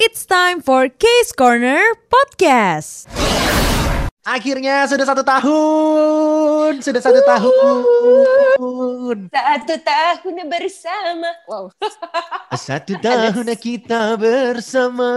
It's time for Case Corner Podcast. Akhirnya sudah satu tahun, sudah satu tahun. Satu tahun bersama. Wow. Satu tahun kita bersama.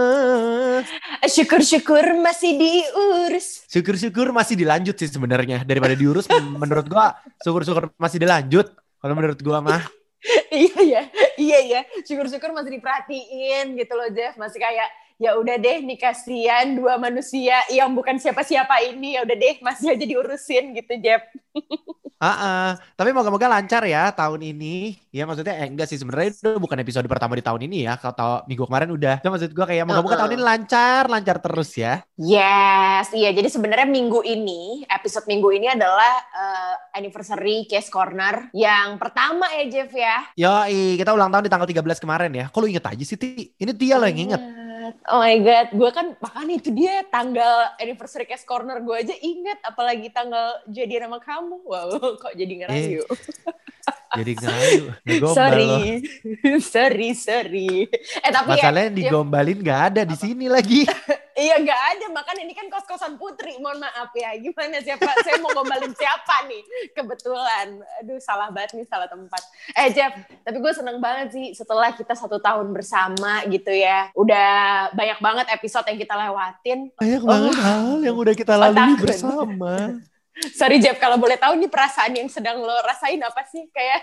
Syukur-syukur masih diurus. Syukur-syukur masih dilanjut sih sebenarnya daripada diurus. menurut gua syukur-syukur masih dilanjut. Kalau menurut gua mah. iya ya, iya ya. Syukur-syukur masih diperhatiin gitu loh Jeff. Masih kayak ya udah deh nih kasihan dua manusia yang bukan siapa-siapa ini ya udah deh masih aja diurusin gitu Jeff. Ah, uh, tapi moga-moga lancar ya tahun ini. Ya maksudnya eh, enggak sih sebenarnya itu bukan episode pertama di tahun ini ya. Kalau tahu minggu kemarin udah. Cuma maksud gua kayak moga-moga uh -uh. tahun ini lancar, lancar terus ya. Yes, iya. Jadi sebenarnya minggu ini, episode minggu ini adalah uh, anniversary Case Corner yang pertama ya Jeff ya. Yo, kita ulang tahun di tanggal 13 kemarin ya. Kok lu inget aja sih, Ti? Ini Tia lo yang inget. Oh my god, gue kan makanya itu dia tanggal anniversary case corner gue aja inget, apalagi tanggal jadi nama kamu. Wow, kok jadi ngerayu. Eh, jadi ngerayu, Sorry, sorry, sorry. Eh tapi ya, masalahnya ya, digombalin nggak ada di sini lagi. Iya nggak ada, makanya ini kan kos-kosan putri. Mohon maaf ya, gimana siapa? saya mau gombalin siapa nih? Kebetulan, aduh salah banget nih, salah tempat. Eh Jeff, tapi gue seneng banget sih setelah kita satu tahun bersama gitu ya. Udah banyak banget episode yang kita lewatin. Banyak oh. banget hal yang udah kita lalui bersama. Sorry Jeff, kalau boleh tahu nih perasaan yang sedang lo rasain apa sih? Kayak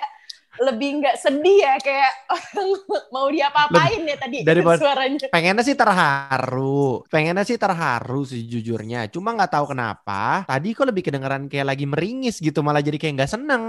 lebih nggak sedih ya kayak mau diapa-apain ya tadi daripada suaranya. Pengennya sih terharu, pengennya sih terharu sih jujurnya. Cuma nggak tahu kenapa tadi kok lebih kedengeran kayak lagi meringis gitu malah jadi kayak nggak seneng.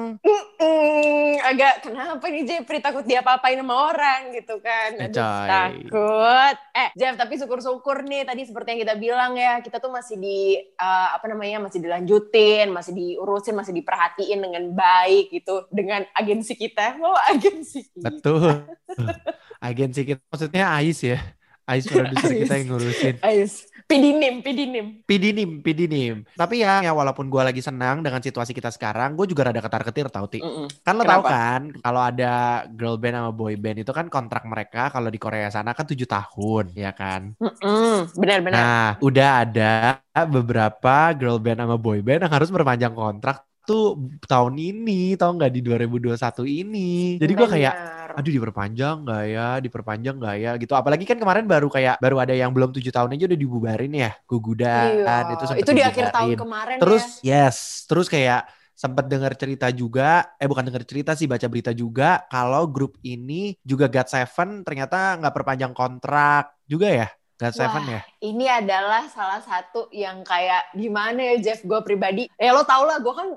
Agak kenapa nih Jeffrey takut diapa-apain sama orang gitu kan? Eh, Aduh, takut. Eh Jeff tapi syukur-syukur nih tadi seperti yang kita bilang ya kita tuh masih di uh, apa namanya masih dilanjutin, masih diurusin, masih diperhatiin dengan baik gitu dengan agensi kita mau agensi kita. Betul. agensi kita maksudnya Ais ya. Ais produser kita yang ngurusin. Ais. Pidinim, pidinim. Pidinim, pidinim. Tapi ya, ya walaupun gue lagi senang dengan situasi kita sekarang, gue juga rada ketar-ketir tau, Ti. Mm -mm. Kan lo tau kan, kalau ada girl band sama boy band itu kan kontrak mereka kalau di Korea sana kan tujuh tahun, ya kan? Benar-benar. Nah, udah ada beberapa girl band sama boy band yang harus berpanjang kontrak tuh tahun ini tau nggak di 2021 ini jadi gue kayak aduh diperpanjang nggak ya diperpanjang nggak ya gitu apalagi kan kemarin baru kayak baru ada yang belum tujuh tahun aja udah dibubarin ya gugudan iya. itu itu di akhir tahun kemarin terus ya. yes terus kayak sempat dengar cerita juga, eh bukan dengar cerita sih, baca berita juga kalau grup ini juga God Seven ternyata nggak perpanjang kontrak juga ya. God Wah, Seven ya? Ini adalah salah satu yang kayak gimana ya Jeff, gue pribadi. Ya lo tau lah, gue kan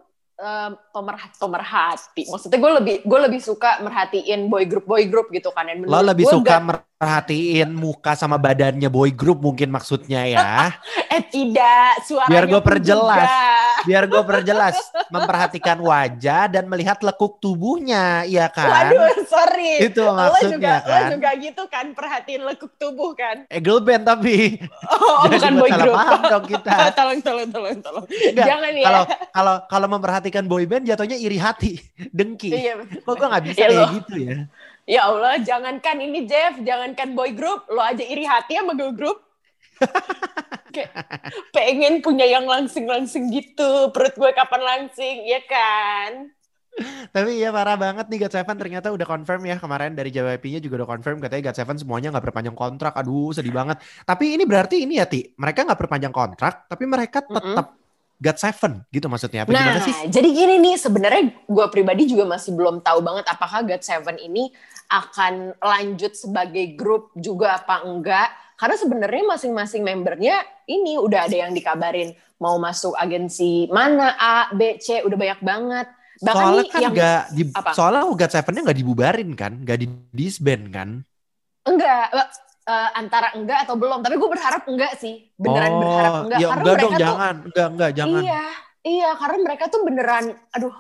pemerhati, pemerhati. Maksudnya gue lebih gue lebih suka merhatiin boy group boy group gitu kan. Dan Lo lebih suka gak... merhatiin muka sama badannya boy group mungkin maksudnya ya? eh tidak, suaranya Biar gue perjelas. Juga biar gue perjelas memperhatikan wajah dan melihat lekuk tubuhnya iya kan? Waduh sorry. Itu maksudnya lo juga, kan? lo juga gitu kan perhatiin lekuk tubuh kan? Eh girl band tapi. Oh, oh bukan boy group. paham dong kita. Tolong tolong tolong tolong. Enggak, jangan ya. kalau kalau kalau memperhatikan boy band jatuhnya iri hati dengki. Iya. kok gue nggak bisa ya, kayak gitu ya? Ya Allah, jangankan ini Jeff, jangankan boy group, lo aja iri hati sama girl group. Kayak pengen punya yang langsing-langsing gitu perut gue kapan langsing ya kan tapi ya parah banget nih God Seven ternyata udah confirm ya kemarin dari JYP-nya juga udah confirm katanya God Seven semuanya nggak perpanjang kontrak. Aduh sedih banget. Tapi ini berarti ini ya Ti, mereka nggak perpanjang kontrak tapi mereka tetap mm -hmm. God Seven gitu maksudnya apa nah, sih? jadi gini nih sebenarnya gue pribadi juga masih belum tahu banget apakah God Seven ini akan lanjut sebagai grup juga apa enggak karena sebenarnya masing-masing membernya ini udah ada yang dikabarin mau masuk agensi mana A, B, C, udah banyak banget. Bahkan soalnya kan yang, gak di, apa? soalnya God Seven-nya nggak dibubarin kan, nggak di disband kan? Enggak, uh, antara enggak atau belum. Tapi gue berharap enggak sih, beneran oh, berharap enggak. Ya karena enggak dong, tuh, jangan, enggak, enggak, jangan. Iya, iya, karena mereka tuh beneran, aduh,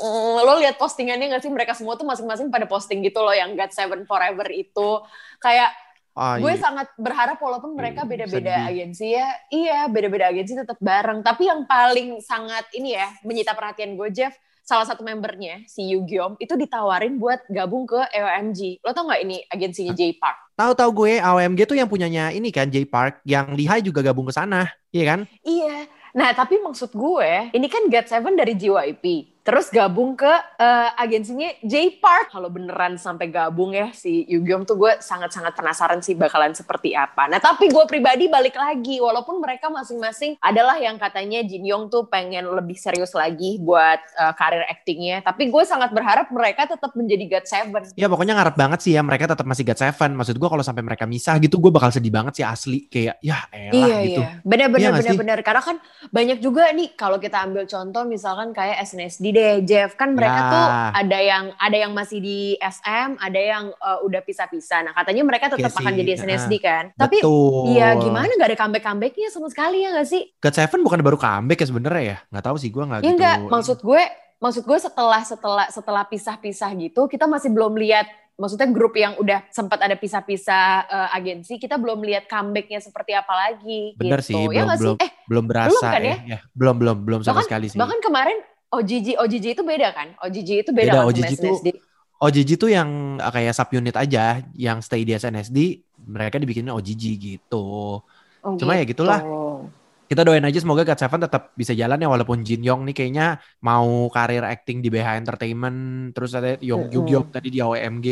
mm, lo lihat postingannya gak sih mereka semua tuh masing-masing pada posting gitu loh yang God Seven Forever itu kayak Ah, gue iya. sangat berharap walaupun mereka hmm, beda-beda agensi ya, iya beda-beda agensi tetap bareng. Tapi yang paling sangat ini ya menyita perhatian gue Jeff, salah satu membernya si Yu Gyeom itu ditawarin buat gabung ke AOMG. Lo tau nggak ini agensinya J Park? Tahu-tahu gue AOMG tuh yang punyanya ini kan J Park yang Lihai juga gabung ke sana, iya kan? Iya. Nah, tapi maksud gue, ini kan God Seven dari JYP. Terus gabung ke uh, agensinya J Park. Kalau beneran sampai gabung ya si Yugyeom tuh gue sangat-sangat penasaran sih bakalan seperti apa. Nah tapi gue pribadi balik lagi. Walaupun mereka masing-masing adalah yang katanya Jin Yong tuh pengen lebih serius lagi buat uh, karir aktingnya. Tapi gue sangat berharap mereka tetap menjadi God Seven. Ya pokoknya ngarep banget sih ya mereka tetap masih God Seven. Maksud gue kalau sampai mereka misah gitu gue bakal sedih banget sih asli. Kayak ya elah iya, gitu. Iya, bener-bener, iya bener-bener. Karena kan banyak juga nih kalau kita ambil contoh misalkan kayak SNSD deh Jeff kan mereka ya. tuh ada yang ada yang masih di SM ada yang uh, udah pisah-pisah nah katanya mereka tetap akan jadi SNSD uh, kan tapi iya gimana nggak ada comeback comebacknya sama sekali ya nggak sih God Seven bukan baru comeback ya sebenarnya ya nggak tahu sih gue nggak ya, gitu enggak maksud gue maksud gue setelah setelah setelah pisah-pisah gitu kita masih belum lihat maksudnya grup yang udah sempat ada pisah-pisah uh, agensi kita belum lihat comebacknya seperti apa lagi Bener gitu. sih, ya belum, belum, sih? Eh, belum berasa belum kan ya? ya. Belum belum belum sama bahkan, sekali sih. Bahkan kemarin OGG OGG itu beda kan? OGG itu beda, beda kan OGG itu OGG itu yang eh, kayak subunit aja yang stay di SNSD mereka dibikinin OGG gitu. Oh, Cuma gitu. ya gitulah. Kita doain aja semoga God Seven tetap bisa jalan ya walaupun Jin Yong nih kayaknya mau karir acting di BH Entertainment terus ada Yong mm -hmm. Yugyok tadi di AOMG.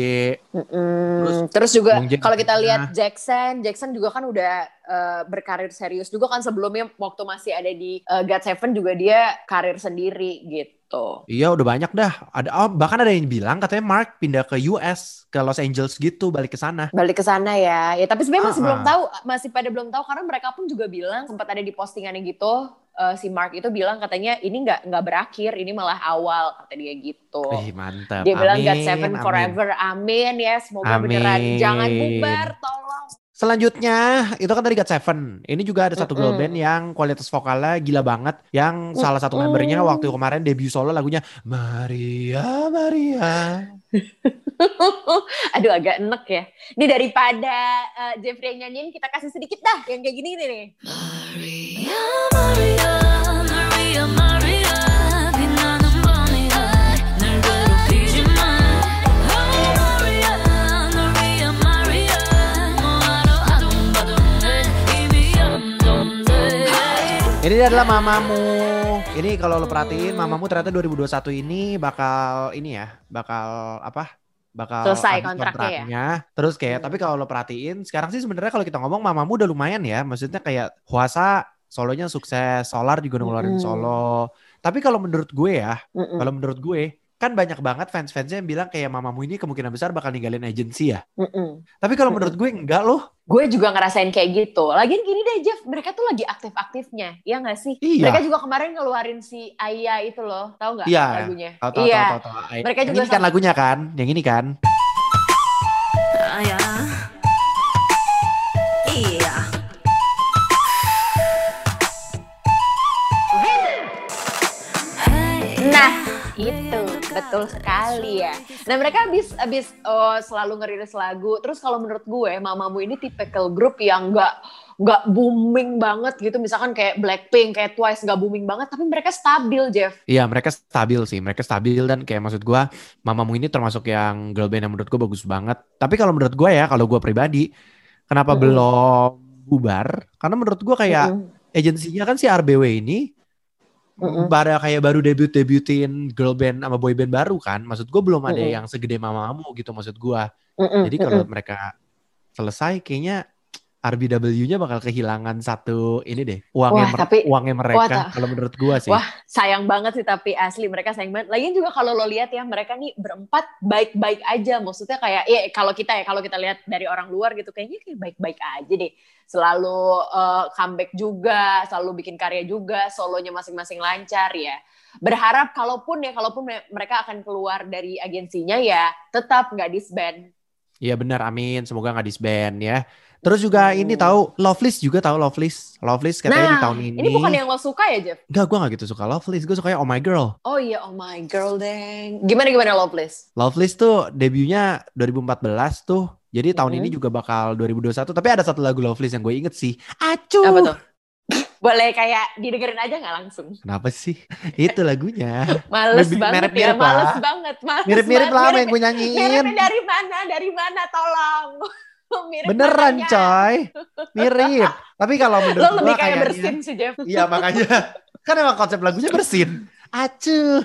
Mm -hmm. Terus, terus juga kalau kita lihat Jackson, Jackson juga kan udah uh, berkarir serius juga kan sebelumnya waktu masih ada di uh, God Seven juga dia karir sendiri gitu gitu. Iya udah banyak dah. Ada oh, bahkan ada yang bilang katanya Mark pindah ke US ke Los Angeles gitu balik ke sana. Balik ke sana ya. Ya tapi sebenarnya masih uh -uh. belum tahu masih pada belum tahu karena mereka pun juga bilang sempat ada di postingannya gitu uh, si Mark itu bilang katanya ini nggak nggak berakhir, ini malah awal kata dia gitu. Eh, mantap. Dia amin, bilang God Seven amin. forever, amin ya, semoga amin. beneran jangan bubar, tolong. Selanjutnya itu kan dari God Seven. Ini juga ada satu girl band yang kualitas vokalnya gila banget. Yang salah satu membernya waktu kemarin debut solo lagunya Maria Maria. Aduh agak enek ya. Ini daripada uh, Jeffrey nyanyiin kita kasih sedikit dah yang kayak gini nih. Maria Maria Maria Maria Ini adalah mamamu. Ini kalau lo perhatiin mamamu ternyata 2021 ini bakal ini ya, bakal apa? bakal selesai kontraknya, ya? kontraknya. Ya? Terus kayak hmm. tapi kalau lo perhatiin sekarang sih sebenarnya kalau kita ngomong mamamu udah lumayan ya. Maksudnya kayak puasa solonya sukses, solar juga ngeluarin hmm. solo. Tapi kalau menurut gue ya, hmm. kalau menurut gue kan banyak banget fans-fansnya yang bilang kayak mamamu ini kemungkinan besar bakal ninggalin agensi ya. Mm-mm. Tapi kalau menurut gue enggak loh. Gue juga ngerasain kayak gitu. Lagian gini deh Jeff, mereka tuh lagi aktif-aktifnya, ya nggak sih? Iya. Mereka juga kemarin ngeluarin si Aya itu loh, tahu nggak iya, lagunya? Tahu, tahu, iya. Tahu, tahu, tahu. Mereka yang juga ini kan lagunya kan, yang ini kan. Aya. Itu betul sekali ya. Nah mereka habis habis uh, selalu ngerilis lagu. Terus kalau menurut gue, Mamamu ini tipikal grup yang nggak nggak booming banget gitu. Misalkan kayak Blackpink, kayak Twice nggak booming banget, tapi mereka stabil, Jeff. Iya mereka stabil sih, mereka stabil dan kayak maksud gue, Mamamu ini termasuk yang girl band yang menurut gue bagus banget. Tapi kalau menurut gue ya, kalau gue pribadi, kenapa mm -hmm. belum bubar? Karena menurut gue kayak mm -hmm. agensinya kan si RBW ini Mm-hmm. Pada kayak baru debut debutin girl band sama boy band baru kan, maksud gue belum ada mm-hmm. yang segede mamamu gitu maksud gue. Mm-hmm. Jadi kalau mm-hmm. mereka selesai, kayaknya RBW-nya bakal kehilangan satu ini deh uangnya wah, tapi, uangnya mereka kalau menurut gue sih. Wah sayang banget sih tapi asli mereka sayang banget. Lagian juga kalau lo lihat ya mereka nih berempat baik-baik aja. Maksudnya kayak ya kalau kita ya kalau kita lihat dari orang luar gitu kayaknya kayak baik-baik aja deh selalu uh, comeback juga, selalu bikin karya juga, solonya masing-masing lancar ya. Berharap kalaupun ya, kalaupun mereka akan keluar dari agensinya ya tetap nggak disband. Iya benar, amin. Semoga nggak disband ya. Terus juga hmm. ini tahu Loveless juga tahu Loveless. Loveless katanya nah, di tahun ini. Ini bukan yang lo suka ya, Jeff? Enggak, gue gak gitu suka Loveless. Gue sukanya Oh My Girl. Oh iya, Oh My Girl, deng. Gimana gimana Loveless? Loveless tuh debutnya 2014 tuh jadi tahun mm -hmm. ini juga bakal 2021. Tapi ada satu lagu Loveless yang gue inget sih. Acuh. Apa tuh? Boleh kayak didengerin aja nggak langsung? Kenapa sih? Itu lagunya. Males Lebih banget mirip-mirip ya, males lah. banget. Males Mirip-mirip lah sama yang gue Mirip- nyanyiin. Miripnya dari mana? Dari mana? Tolong. Mirip Beneran mananya. coy. Mirip. Tapi kalau menurut Lo lebih kayak kayaknya. bersin sih Jeff. Iya makanya. Kan emang konsep lagunya bersin. Acuh.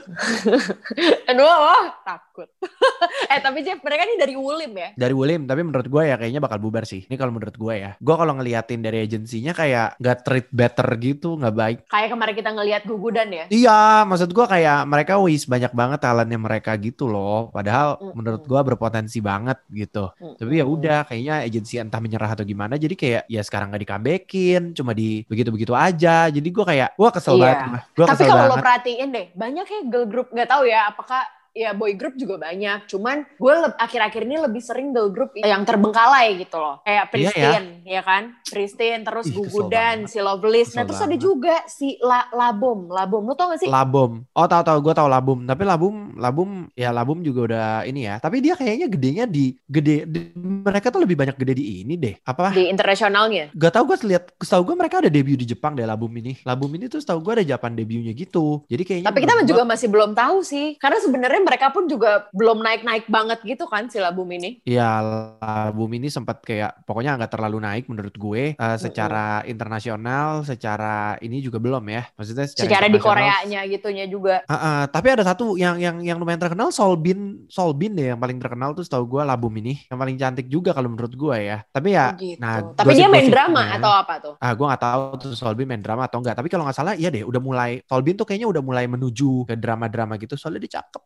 Aduh, oh, takut. eh tapi Jeff, mereka ini dari Wulim ya? Dari William, tapi menurut gue ya kayaknya bakal bubar sih. Ini kalau menurut gue ya. Gue kalau ngeliatin dari agensinya kayak nggak treat better gitu, nggak baik. Kayak kemarin kita ngelihat Gugudan ya? Iya, maksud gue kayak mereka wis banyak banget talentnya mereka gitu loh. Padahal Mm-mm. menurut gue berpotensi banget gitu. Tapi ya udah, kayaknya agensi entah menyerah atau gimana. Jadi kayak ya sekarang nggak di-comebackin, cuma di begitu-begitu aja. Jadi gue kayak, gue kesel Iya. banget. Gue Tapi kalau lo perhatiin deh, banyak ya girl group nggak tahu ya apakah ya boy group juga banyak. Cuman gue akhir-akhir ini lebih sering girl group yang terbengkalai gitu loh. Kayak Iya ya. Pristine, ya. kan? Pristine, terus Ih, Gugudan, si Loveless. Nah terus ada juga si La Labom. Labom, lo tau gak sih? Labum. Oh tahu tahu gue tahu Labum. Tapi Labum Labum ya Labum juga udah ini ya. Tapi dia kayaknya gedenya di gede di- mereka tuh lebih banyak gede di ini deh. Apa? Di internasionalnya. Gak tau gue lihat, setahu gue mereka ada debut di Jepang deh Labum ini. Labum ini tuh setahu gue ada Japan debutnya gitu. Jadi kayaknya. Tapi kita juga gua- masih belum tahu sih. Karena sebenarnya mereka pun juga belum naik-naik banget gitu kan si Labum ini. Ya Labum ini sempat kayak pokoknya nggak terlalu naik menurut gue. Eh, secara internasional, secara ini juga belum ya. Maksudnya secara, Secara di Koreanya gitunya juga. Ah, ah, tapi ada satu yang yang yang lumayan terkenal Solbin Solbin deh yang paling terkenal tuh setahu gue Labum ini yang paling cantik juga kalau menurut gue ya. Tapi ya, Oh gitu. nah Tapi dia main drama atau apa tuh? Ah, gue nggak tahu tuh Solbin main drama atau enggak. Tapi kalau nggak salah, iya deh, udah mulai. Solbin tuh kayaknya udah mulai menuju ke drama-drama gitu. Soalnya dia cakep.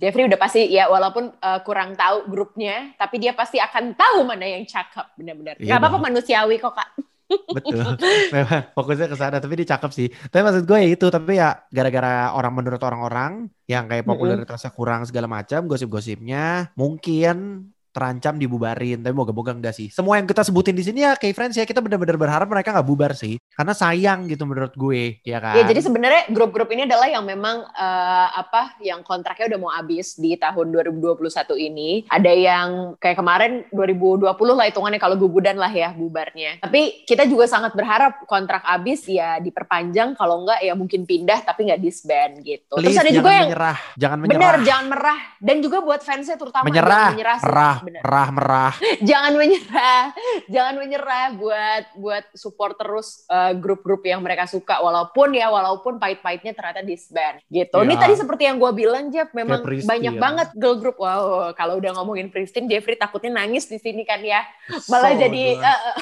Jeffrey udah pasti ya walaupun uh, kurang tahu grupnya, tapi dia pasti akan tahu mana yang cakep benar-benar. Iya Gak apa-apa manusiawi kok kak. Betul. Memang fokusnya ke sana. Tapi dia cakep sih. Tapi maksud gue ya itu. Tapi ya gara-gara orang menurut orang-orang yang kayak popularitasnya kurang segala macam, gosip-gosipnya mungkin terancam dibubarin. Tapi moga-moga enggak sih. Semua yang kita sebutin di sini ya kayak friends ya kita benar-benar berharap mereka nggak bubar sih. Karena sayang gitu menurut gue, ya kan? Ya jadi sebenarnya grup-grup ini adalah yang memang uh, apa yang kontraknya udah mau habis di tahun 2021 ini. Ada yang kayak kemarin 2020 lah hitungannya kalau gugudan lah ya bubarnya. Tapi kita juga sangat berharap kontrak habis ya diperpanjang kalau enggak ya mungkin pindah tapi nggak disband gitu. Please, Terus ada juga yang menyerah. Jangan menyerah. benar jangan merah dan juga buat fansnya terutama menyerah, menyerah sih. merah, Merah, merah. jangan menyerah, jangan menyerah buat buat support terus uh, grup-grup yang mereka suka walaupun ya walaupun pahit-pahitnya ternyata disband gitu. Ini Iya. tadi seperti yang gue bilang Jeff, memang banyak banget girl group. Wow, kalau udah ngomongin Pristine, Jeffrey takutnya nangis di sini kan ya. Malah So jadi uh,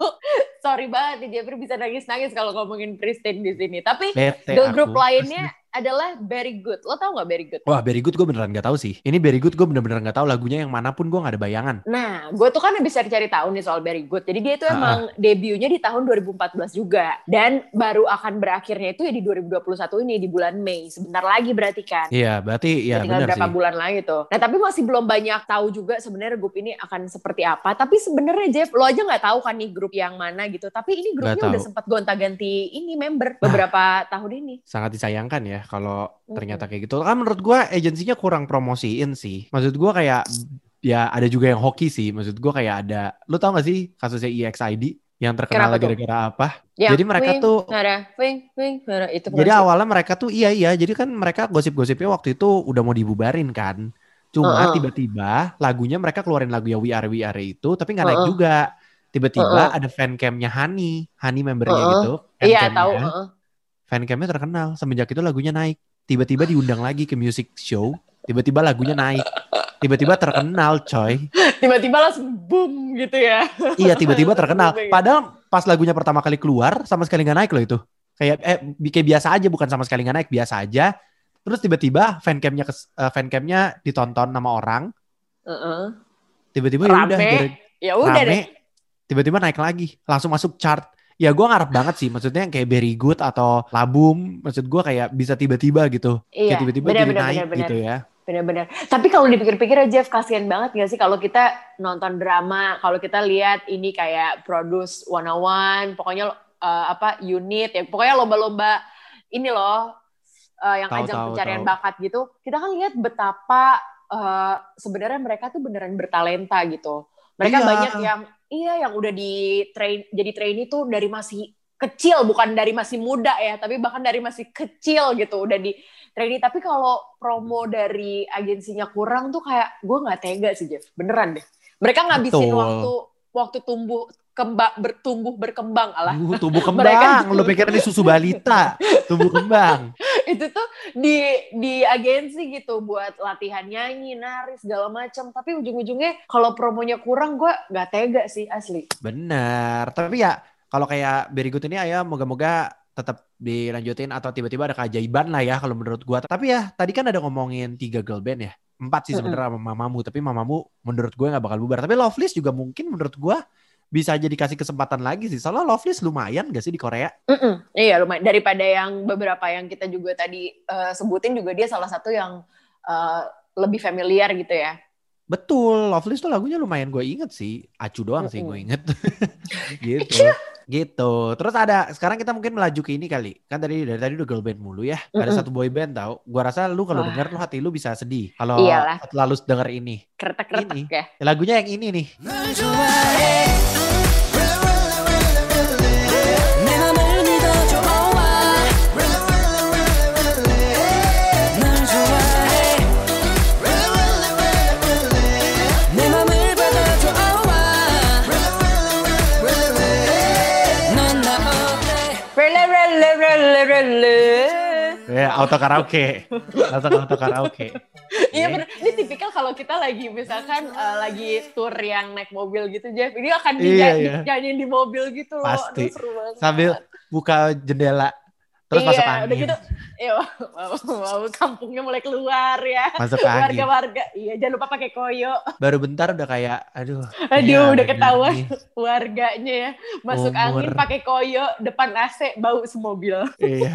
sorry banget nih Jeffrey bisa nangis-nangis kalau ngomongin Pristine di sini. Tapi Bete girl group aku. lainnya adalah Very Good. Lo tau nggak Very Good? Wah, Very Good gue beneran gak tahu sih. Ini Very Good gue bener-bener gak tahu lagunya yang mana pun gue gak ada bayangan. Nah, gue tuh kan bisa cari tahu nih soal Very Good. Jadi dia itu emang debutnya di tahun 2014 juga. Dan baru akan berakhirnya itu ya di 2021 ini, di bulan Mei. Sebentar lagi berarti kan. Iya, berarti ya tinggal bener berapa sih. bulan lagi tuh. Nah, tapi masih belum banyak tahu juga sebenarnya grup ini akan seperti apa. Tapi sebenarnya Jeff, lo aja nggak tahu kan nih grup yang mana gitu. Tapi ini grupnya udah sempat gonta-ganti ini member beberapa tahun ini. Sangat disayangkan ya kalau Mm-mm. ternyata kayak gitu. Kan menurut gue agensinya kurang promosiin sih. Maksud gue kayak ya ada juga yang hoki sih. Maksud gue kayak ada, lu tau gak sih kasusnya EXID yang terkenal gara-gara apa? Yang Jadi mereka wing, tuh- nada, wing, wing, nada, itu Jadi awalnya mereka tuh iya iya, jadi kan mereka gosip-gosipnya waktu itu udah mau dibubarin kan. Cuma Heeh. tiba-tiba lagunya mereka keluarin lagu yang We Are We Are itu, tapi nggak naik Heeh. juga. Tiba-tiba Heeh. ada fan camnya Hani, Hani membernya Heeh. gitu. Iya, tahu. heeh. Fan camnya terkenal. Semenjak itu lagunya naik. Tiba-tiba diundang lagi ke music show. Tiba-tiba lagunya naik. Tiba-tiba terkenal, coy. Tiba-tiba langsung boom gitu ya. Iya, tiba-tiba terkenal. Booming. Padahal pas lagunya pertama kali keluar, sama sekali nggak naik loh itu. Kayak eh kayak biasa aja, bukan sama sekali nggak naik, biasa aja. Terus tiba-tiba fancamnya kes- eh, fancamnya ditonton sama orang, Heeh. tiba-tiba ya udah Ya udah tiba-tiba naik lagi, langsung masuk chart. Ya gue ngarep banget sih, maksudnya yang kayak Very Good atau Labum, maksud gue kayak bisa tiba-tiba gitu, Iya, kayak tiba-tiba jadi benar, naik benar. gitu ya. Benar-benar. Tapi kalau dipikir-pikir ya Jeff, kasihan banget gak sih kalau kita nonton drama, kalau kita lihat ini kayak Produce 101, pokoknya uh, apa unit ya, pokoknya lomba-lomba ini loh uh, yang Tahu, ajang tahu, pencarian tahu. bakat gitu. Kita kan lihat betapa uh, sebenarnya mereka tuh beneran bertalenta gitu. Mereka Iya. banyak yang iya yang udah di train jadi trainee tuh dari masih kecil bukan dari masih muda ya tapi bahkan dari masih kecil gitu udah di training tapi kalau promo dari agensinya kurang tuh kayak gue nggak tega sih Jeff beneran deh mereka ngabisin Betul. waktu waktu tumbuh kembang bertumbuh berkembang alah Uh, tumbuh Mereka- kembang. Lu pikir ini susu balita? Tumbuh kembang. Itu tuh di di agensi gitu buat latihan nyanyi nari segala macam tapi ujung-ujungnya kalau promonya kurang gue nggak tega sih asli Benar. Tapi ya kalau kayak Berigut ini ya moga-moga tetap dilanjutin atau tiba-tiba ada keajaiban lah ya kalau menurut gua. Tapi ya tadi kan ada ngomongin tiga girl band ya. Empat sih sebenarnya sama mamamu, tapi mamamu menurut gue nggak bakal bubar. Tapi Loveless juga mungkin menurut gua bisa aja dikasih kesempatan lagi sih. Soalnya Loveless lumayan gak sih di Korea? Mm-mm. Iya lumayan daripada yang beberapa yang kita juga tadi eh, sebutin juga dia salah satu yang eh, lebih familiar gitu ya. Betul, Loveless tuh lagunya lumayan gue inget sih. Acu doang sih gue inget. gitu. Gitu. Terus ada, sekarang kita mungkin melaju ke ini kali. Kan tadi dari tadi udah girl band mulu ya. Ada Mm-mm. satu boy band tau. Gua rasa lu kalau denger lu hati lu bisa sedih. Kalau lalu denger ini. Kretek-kretek Ini. ya. Lagunya yang ini nih. Ya, auto karaoke. Langsung auto karaoke. Iya bener. Ini tipikal kalau kita lagi misalkan eh, lagi tour yang naik mobil gitu Jeff. Ini akan Iya, dinyanyi, iya. nyanyiin di mobil gitu loh. Pasti. Aduh, seru banget. Sambil buka jendela. Terus masuk iya, angin. udah gitu. Iya, wow, wow, kampungnya mulai keluar ya. Masuk angin. Warga-warga. Iya, jangan lupa pakai koyo. Baru bentar udah kayak, aduh. Aduh, ya, udah ketahuan nih. warganya ya. Masuk Umur. angin pakai koyo, depan AC bau semobil. iya,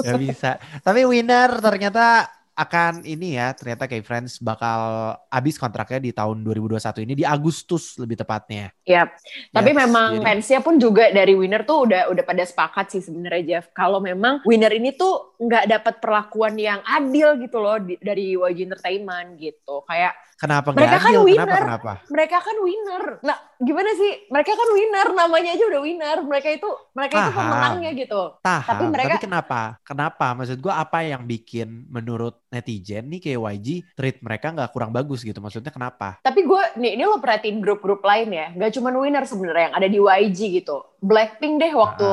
gak bisa. Tapi winner ternyata akan ini ya, ternyata kayak Friends bakal habis kontraknya di tahun 2021 ini di Agustus lebih tepatnya. Yap. Tapi Yes, memang jadi- fansnya pun juga dari winner tuh udah udah pada sepakat sih sebenarnya Jeff. Kalau memang winner ini tuh nggak dapat perlakuan yang adil gitu loh di- dari YG Entertainment gitu. Kayak Kenapa Mereka nggak kan adil? winner. Kenapa? Kenapa? mereka kan winner. Nah, gimana sih? Mereka kan winner, namanya aja udah winner. Mereka itu mereka itu pemenangnya gitu. Paham, Tapi tapi, mereka- kenapa? Kenapa? Maksud gua apa yang bikin menurut netizen nih kayak YG treat mereka nggak kurang bagus gitu? Maksudnya kenapa? Tapi gue nih ini lo perhatiin grup-grup lain ya, gak cuma winner sebenarnya yang ada di YG gitu. Blackpink deh waktu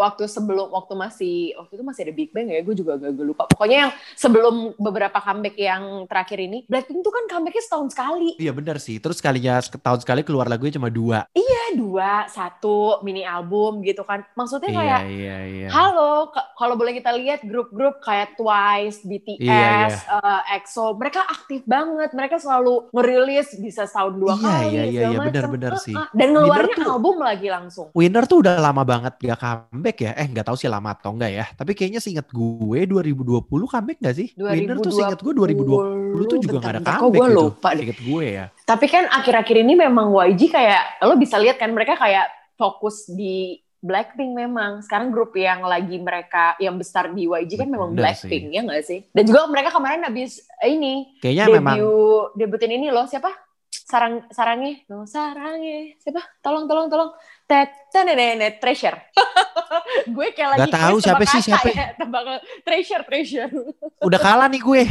waktu sebelum waktu masih waktu itu masih ada Big Bang ya, gue juga agak lupa. Pokoknya yang sebelum beberapa comeback yang terakhir ini, Blackpink tuh kan comebacknya setahun sekali. Iya bener sih. Terus kalinya setahun sekali keluar lagunya cuma dua. Ya dua, satu mini album gitu kan. Maksudnya kayak Iya iya iya. Halo, kalau boleh kita lihat grup-grup kayak Twice, BTS, Iya, eh, EXO, mereka aktif banget. Mereka selalu ngerilis bisa setahun dua Iya, kali. iya, iya, iya, benar-benar sih. Dan ngeluarin album lagi langsung. Winner tuh udah lama banget gak comeback ya. Eh nggak tahu sih lama atau enggak ya. Tapi kayaknya seinget gue 2020 comeback gak sih? Winner tuh seinget gue 2020 tuh juga gak ada Bentar, bentar, kok comeback gue gitu. lupa deh. Seinget gue ya. Tapi kan akhir-akhir ini memang YG kayak, lo bisa lihat kan mereka kayak fokus di Blackpink memang. Sekarang grup yang lagi mereka, yang besar di YG kan memang Bener Blackpink, ya nggak sih? Dan juga mereka kemarin habis ini, Kayaknya debut memang debutin ini loh siapa sarang sarangnya no sarangnya siapa tolong tolong tolong tet nenek treasure gue kayak lagi Nggak tahu siapa sih, siapa? ya. tebak treasure treasure udah kalah nih gue.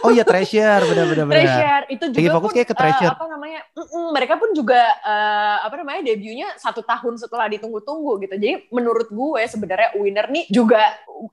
Oh iya Treasure, bener-bener. treasure itu juga Lagi fokus pun, kayak ke eh, Treasure. apa namanya mm-mm, mereka pun juga eh, apa namanya debutnya satu tahun setelah ditunggu-tunggu gitu jadi menurut gue sebenarnya winner nih juga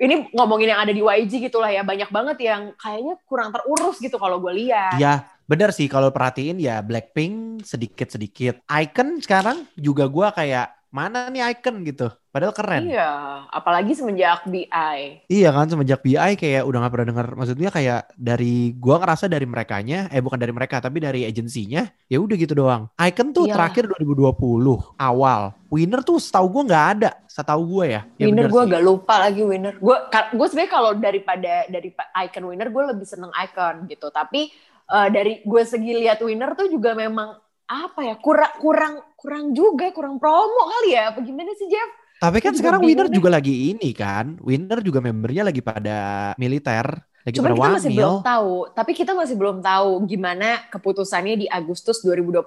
ini ngomongin yang ada di YG gitu lah ya banyak banget yang kayaknya kurang terurus gitu kalau gue lihat Iya, bener sih kalau perhatiin ya Blackpink sedikit-sedikit. Icon sekarang juga gua kayak mana nih Icon gitu. Padahal keren. Iya, Iya, apalagi semenjak BI. kan semenjak BI kayak udah gak pernah denger. Maksudnya kayak dari gua ngerasa dari merekanya, eh bukan dari mereka tapi dari agensinya, ya udah gitu doang. Icon tuh Iyalah. terakhir 2020 awal. Winner tuh setahu gua nggak ada, setahu gua ya. Ya winner gue agak lupa lagi winner. Gue gue sebenarnya kalau daripada dari icon winner gue lebih seneng icon gitu. Tapi eh, dari gue segi lihat winner tuh juga memang apa ya kurang kurang kurang juga kurang promo kali ya. Apa gimana sih Jeff? Tapi kan sekarang Winner juga lagi ini kan. Winner juga membernya lagi pada militer. Lagi Cuman kita masih wamil. belum tahu, tapi kita masih belum tahu gimana keputusannya di Agustus 2021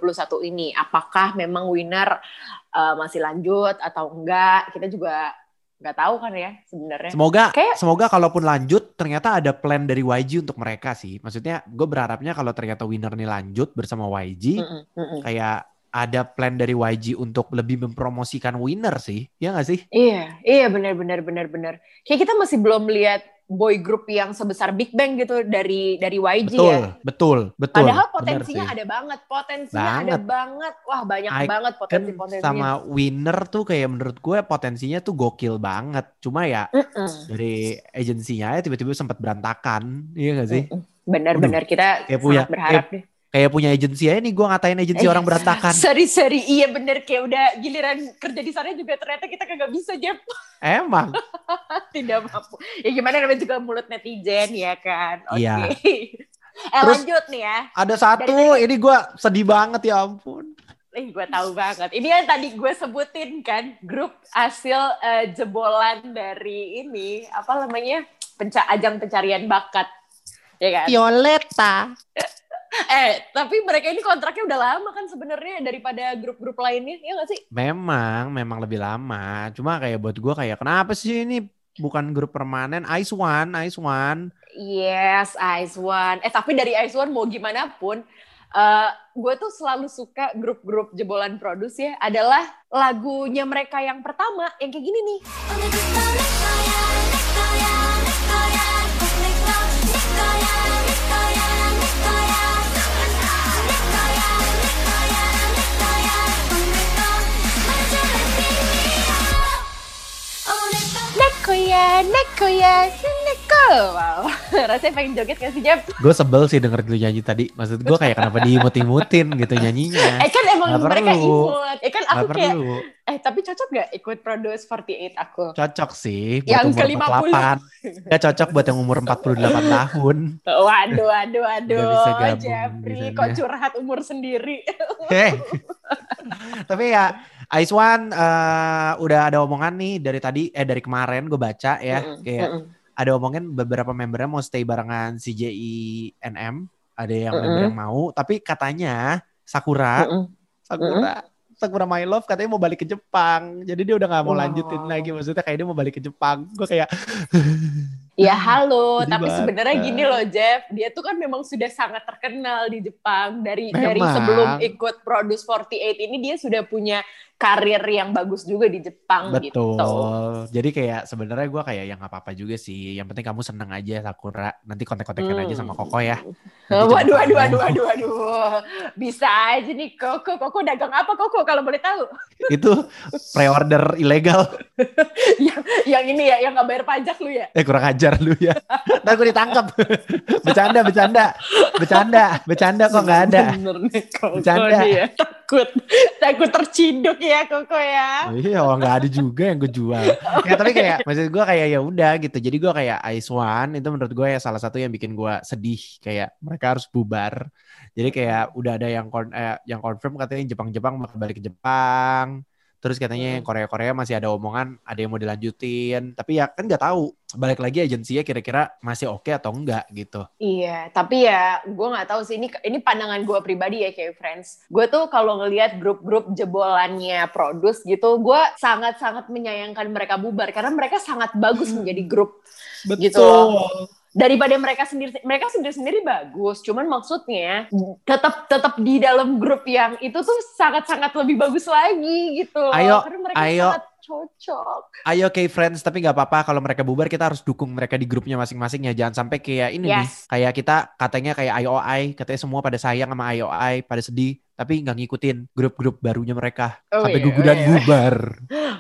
ini. Apakah memang winner uh, masih lanjut atau enggak? Kita juga nggak tahu kan ya sebenarnya. Semoga Kayak- semoga kalaupun lanjut ternyata ada plan dari YG untuk mereka sih. Maksudnya gue berharapnya kalau ternyata winner nih lanjut bersama YG Mm-mm, mm-mm. kayak ada plan dari YG untuk lebih mempromosikan winner sih. Ya nggak sih? Iya, iya benar benar benar benar. Kayak kita masih belum lihat boy group yang sebesar Big Bang gitu dari dari YG Betul, ya. betul, betul. Padahal potensinya ada banget, potensinya ada Banget. banget. Wah, banyak I- banget kan potensi-potensinya. sama winner tuh kayak menurut gue potensinya tuh gokil banget. Cuma ya Mm-mm. dari agensinya ya tiba-tiba sempat berantakan. Iya gak sih? Mm-mm. Benar-benar kita kayak punya- berharap deh. Kayak punya agensi aja nih gue ngatain agensi Eh, orang berantakan. Sorry, sorry. Iya bener. Kayak udah giliran kerja di sana juga ternyata kita kagak bisa, Jep. Emang. Tidak mampu. Ya gimana namanya juga mulut netizen, ya kan? Oke. Iya. eh, Terus- lanjut nih ya. Ada satu, Dari- ini gue sedih banget ya ampun. Eh, gue tahu banget. Ini yang tadi gue sebutin kan, grup hasil eh, jebolan dari ini, apa namanya, penca ajang pencarian bakat. Ya kan? Violeta. Eh, tapi mereka ini kontraknya udah lama kan sebenarnya daripada grup-grup lainnya, ya nggak sih? Memang, memang lebih lama. Cuma kayak buat gue kayak kenapa sih ini bukan grup permanen? Ice One, Ice One. Yes, Ice One. Eh, tapi dari Ice One mau gimana pun, eh gue tuh selalu suka grup-grup jebolan produce ya, adalah lagunya mereka yang pertama, yang kayak gini nih. Neko ya, neko neko. Wow, rasanya pengen joget gak sih, Jeb? Gue sebel sih denger lu nyanyi tadi. Maksud gue kayak kenapa diimut-imutin gitu nyanyinya. Eh kan emang Nggak mereka perlu. imut. Eh kan aku Gak kayak, perlu. eh tapi cocok gak ikut Produce 48 aku? Cocok sih buat Yang ke-50. 48. Ya cocok buat yang umur 48 tahun. Waduh, waduh, waduh. Nggak bisa gabung Jeffrey, kok curhat umur sendiri? Heh. Tapi ya Ice One eh, udah ada omongan nih dari tadi eh dari kemarin gue baca ya Mm-mm, kayak mm-mm. ada omongan beberapa membernya mau stay barengan CJI NM ada yang Mm-mm. member yang mau tapi katanya Sakura Mm-mm. Sakura Sakura My Love katanya mau balik ke Jepang jadi dia udah nggak mau Wow. lanjutin lagi maksudnya kayak dia mau balik ke Jepang gue kayak Ya halo, Sedih tapi sebenarnya gini loh Jeff, dia tuh kan memang sudah sangat terkenal di Jepang dari dari Memang. sebelum ikut Produce 48 ini dia sudah punya karir yang bagus juga di Jepang betul gitu. jadi kayak sebenarnya gue kayak ya nggak apa-apa juga sih yang penting kamu seneng aja Sakura nanti kontak-kontakan aja sama Koko ya Nanti Hmm. Waduh, coba waduh, kamu. waduh, waduh, waduh. Bisa aja nih Koko. Koko dagang apa Koko kalau boleh tahu? itu pre-order ilegal yang, yang ini ya, yang nggak bayar pajak lu ya? eh kurang ajar lu ya. Ntar gue ditangkap bercanda bercanda. Bercanda bercanda kok nggak ada. Bener nih Koko Bercanda. nih ya. Takut, takut terciduk ya Koko ya. Oh iya orang nggak ada juga yang gue jual. Ya tapi kayak maksud gue kayak ya udah gitu. Jadi gue kayak Ice One itu menurut gue ya salah satu yang bikin gue sedih. Kayak mereka harus bubar. Jadi kayak udah ada yang kon eh, yang confirm katanya Jepang-Jepang bakal balik ke Jepang terus katanya yang Korea-Korea masih ada omongan ada yang mau dilanjutin. Tapi ya kan nggak tahu balik lagi agensinya kira-kira masih oke atau enggak gitu. Iya, tapi ya gue nggak tahu sih ini ini pandangan gue pribadi ya kayak friends. Gue tuh kalau ngelihat grup-grup jebolannya produce gitu, gue sangat-sangat menyayangkan mereka bubar. Karena mereka sangat bagus menjadi grup. Gitu loh. Daripada mereka sendiri mereka sendiri-sendiri bagus, cuman maksudnya tetap tetap di dalam grup yang itu tuh sangat-sangat lebih bagus lagi gitu loh. Ayo, karena mereka ayo. sangat cocok. Ayo kayak friends tapi nggak apa-apa kalau mereka bubar kita harus dukung mereka di grupnya masing-masing ya jangan sampai kayak ini nih Yes. kayak kita katanya kayak IOI katanya semua pada sayang sama IOI pada sedih tapi nggak ngikutin grup-grup barunya mereka Oh sampai iya, guguran oh iya. bubar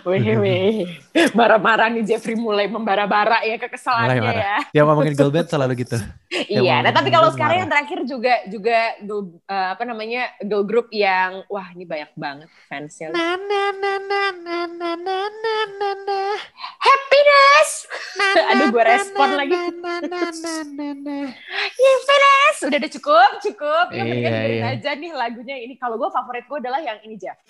Wih, wih. Marah-marah nih Jeffrey mulai membara-bara ya kekesalannya Mulai marah. ya. yang ngomongin girl band selalu gitu Iya, nah tapi kalau sekarang marah. yang terakhir juga juga girl, eh, apa namanya girl group yang wah ini banyak banget fansnya. na na na na na na na na na na Happiness, na Aduh, gua na, respon na, lagi. na na na na na happiness, udah udah cukup cukup. Lu iya, iya. aja nih lagunya. Ini kalau gue favorit gue adalah yang ini Jeff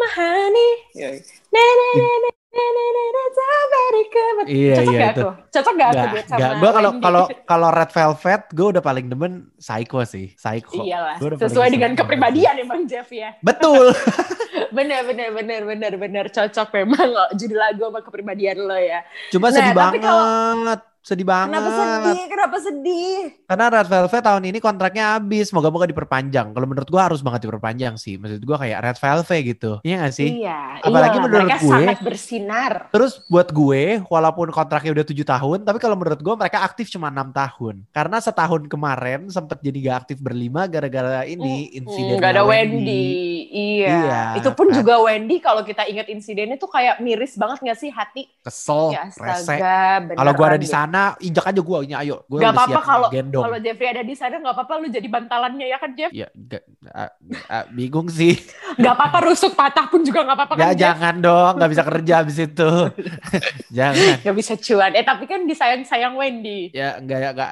mahani god. Iya, Cocok iya, gak itu. aku? Cocok gak, gak aku gak, sama Gue kalau kalau kalau Red Velvet gue udah paling demen Psycho sih. Psycho. Iyalah. Sesuai dengan kepribadian ya, emang Jeff ya. Betul. bener bener bener bener bener cocok memang lo judul lagu sama kepribadian lo ya. Cuma nah, sedih banget sedih banget. Kenapa sedih? Kenapa sedih? Karena Red Velvet tahun ini kontraknya habis. Moga-moga diperpanjang. Kalau menurut gua harus banget diperpanjang sih. Maksud gua kayak Red Velvet gitu. Iya gak sih? Iya, Apalagi iya, menurut mereka gue- sangat bersinar. Terus buat gue, walaupun kontraknya udah tujuh tahun, tapi kalau menurut gue mereka aktif cuma enam tahun. Karena setahun kemarin sempet jadi gak aktif berlima gara-gara ini insiden. Hmm, Gak ada Wendy. Iya. Iya, Itu pun kan. juga Wendy kalau kita ingat insidennya tuh kayak miris banget gak sih hati? Kesel, ya rese. Kalau gue ada di deh. Sana, injak aja gue. Ayo, gue Gak udah apa-apa kalau gendong. kalau Jeffrey ada di sana gak apa-apa lu jadi bantalannya ya kan Jeff? Ya, gak, ah, ah, bingung sih. Gak apa-apa rusuk patah pun juga gak apa-apa Ya kan Jeff? jangan dong, gak bisa kerja abis itu. jangan. Gak bisa cuan. Eh tapi kan disayang-sayang Wendy. Ya enggak ya enggak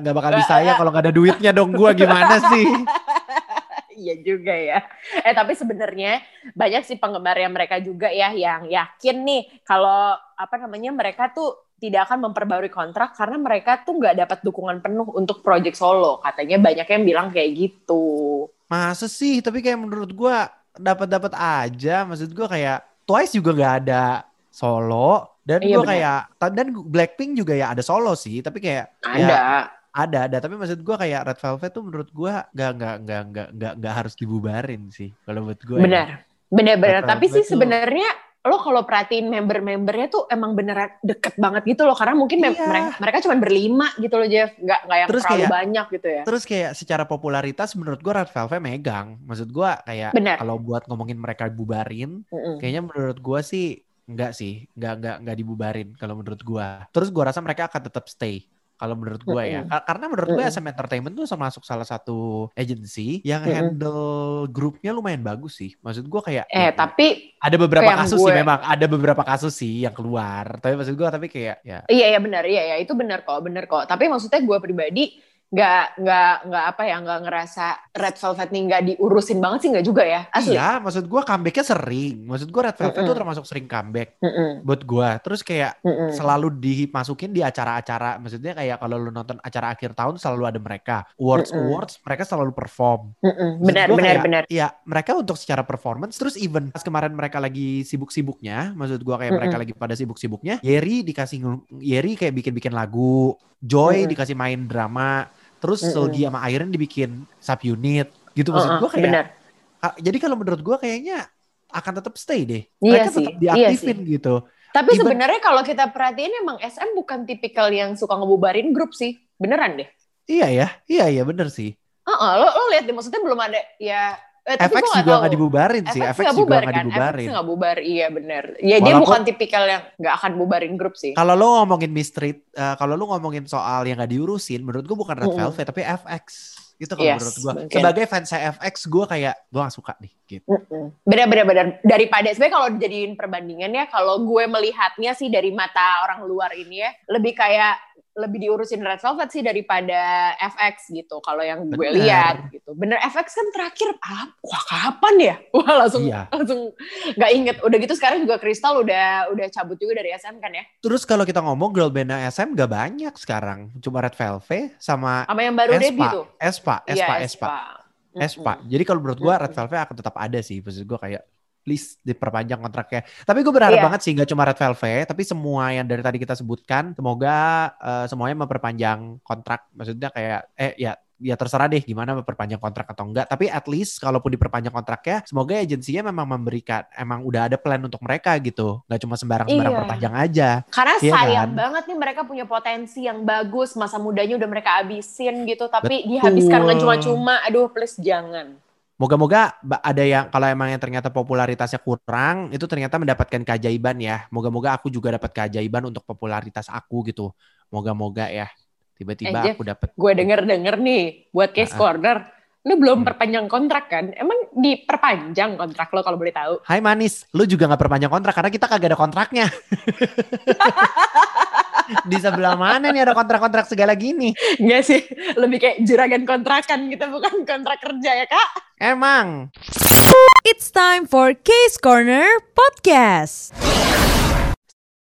enggak bakal bisa ya kalau nggak ada duitnya dong gua gimana sih? Iya juga ya. Eh tapi sebenarnya banyak sih penggemarnya mereka juga ya yang yakin nih kalau apa namanya mereka tuh tidak akan memperbarui kontrak karena mereka tuh nggak dapat dukungan penuh untuk project solo. Katanya banyak yang bilang kayak gitu. Masa sih? Tapi kayak menurut gua dapat-dapat aja. Maksud gua kayak Twice juga nggak ada solo dan Iya, gua benar. kayak dan Blackpink juga ya ada solo sih, tapi kayak Ada. ya, ada ada tapi maksud gua kayak Red Velvet tuh menurut gua nggak nggak nggak nggak nggak nggak harus dibubarin sih kalau buat gua. ya. Benar. Red Tapi sih sebenarnya lo kalau perhatiin member-membernya tuh emang beneran deket banget gitu loh karena mungkin Iya. mereka, mereka cuma berlima gitu loh Jeff nggak nggak yang Terus terlalu kayak- banyak gitu ya Terus kayak secara popularitas menurut gua Red Velvet megang. Maksud gua kayak Benar. kalau buat ngomongin mereka bubarin Mm-mm. Kayaknya menurut gua sih enggak sih, enggak enggak enggak dibubarin kalau menurut gua. Terus gua rasa mereka akan tetap stay kalau menurut gua ya. Karena menurut Mm-mm. SM Entertainment tuh termasuk salah satu agency yang handle grupnya lumayan bagus sih. Maksud gua kayak eh ya, tapi ada beberapa kasus sih gue- memang, ada beberapa kasus sih yang keluar. Tapi maksud gua tapi kayak ya Iya iya benar iya ya itu benar kok benar kok tapi maksudnya gue pribadi nggak nggak nggak apa ya nggak ngerasa Red Velvet nih nggak diurusin banget sih nggak juga ya asli Iya, maksud gua comebacknya sering. Maksud gua Red Velvet Mm-mm. tuh termasuk sering comeback Mm-mm, buat gua. Terus kayak mm-mm. selalu dimasukin di acara-acara maksudnya kayak kalau lu nonton acara akhir tahun selalu ada mereka awards Mm-mm. awards mereka selalu perform Mm-mm. Maksud benar benar kayak, benar ya mereka untuk secara performance terus even pas kemarin mereka lagi sibuk-sibuknya maksud gua kayak mereka Mm-mm. lagi pada sibuk-sibuknya Yeri dikasih Yeri kayak bikin-bikin lagu Joy Mm-mm. dikasih main drama terus Mm-mm. Solgi sama Iron dibikin sub unit gitu maksud Uh-uh, gua kayak benar. Ah, jadi kalau menurut gua kayaknya akan tetap stay deh. Iya mereka sih, tetap iya diaktifin gitu. Tapi Even- sebenarnya kalau kita perhatiin emang SM bukan tipikal yang suka ngebubarin grup sih. Beneran deh. Iya ya iya iya bener sih. Heeh, lo lo lihat deh maksudnya belum ada ya eh, FX gua juga nggak dibubarin sih. FX FX nggak juga nggak kan dibubarin. FX nggak bubar iya benar ya dia Walaupun- bukan tipikal yang nggak akan bubarin grup sih Kalau lo ngomongin mistreat, eh, kalau lo ngomongin soal yang nggak diurusin, menurut gue bukan Red. Velvet tapi FX. Gitu kalau Yes, menurut gue. mungkin. Sebagai fans FX, gue kayak gue gak suka nih. Gitu. Benar-benar benar. Daripada sebenarnya kalau dijadiin perbandingan ya, kalau gue melihatnya sih dari mata orang luar ini ya, lebih kayak lebih diurusin Red Velvet sih daripada FX gitu. Kalau yang gue Benar. lihat gitu. Bener FX kan terakhir ah, wah kapan ya? Wah langsung Iya. langsung nggak inget. Udah gitu sekarang juga Crystal udah udah cabut juga dari SM kan ya. Terus kalau kita ngomong girl band SM gak banyak sekarang. Cuma Red Velvet sama Sama yang baru debut Espa. tuh. Espa, Iya, Espa, Espa. Espa. Jadi kalau menurut gue. Red Velvet akan tetap ada sih. Maksud gue kayak please diperpanjang kontraknya. Tapi gue berharap Iya. banget sih nggak cuma Red Velvet, tapi semua yang dari tadi kita sebutkan, semoga eh, semuanya memperpanjang kontrak. Maksudnya kayak eh ya ya terserah deh gimana memperpanjang kontrak atau enggak. Tapi at least kalaupun diperpanjang kontraknya, semoga agensinya memang memberikan emang udah ada plan untuk mereka gitu. Nggak cuma sembarang-sembarang Iya. perpanjang aja. Karena Iya sayang kan? banget nih mereka punya potensi yang bagus, masa mudanya udah mereka habisin gitu, tapi dihabiskan dengan cuma-cuma. Aduh, please jangan. Moga-moga ada yang kalau emang yang ternyata popularitasnya kurang itu ternyata mendapatkan keajaiban ya. Moga-moga aku juga dapat keajaiban untuk popularitas aku gitu. Moga-moga ya. Tiba-tiba Eh, aku dapat. Gue denger-denger nih, buat case Ah, ah. corner, lu belum Hmm. perpanjang kontrak kan? Emang diperpanjang kontrak lo kalau boleh tahu? Hai manis, lu juga nggak perpanjang kontrak karena kita kagak ada kontraknya. Di sebelah mana nih ada kontrak-kontrak segala gini? Enggak sih, lebih kayak juragan kontrakan gitu, bukan kontrak kerja ya kak? Emang. It's time for Case Corner Podcast.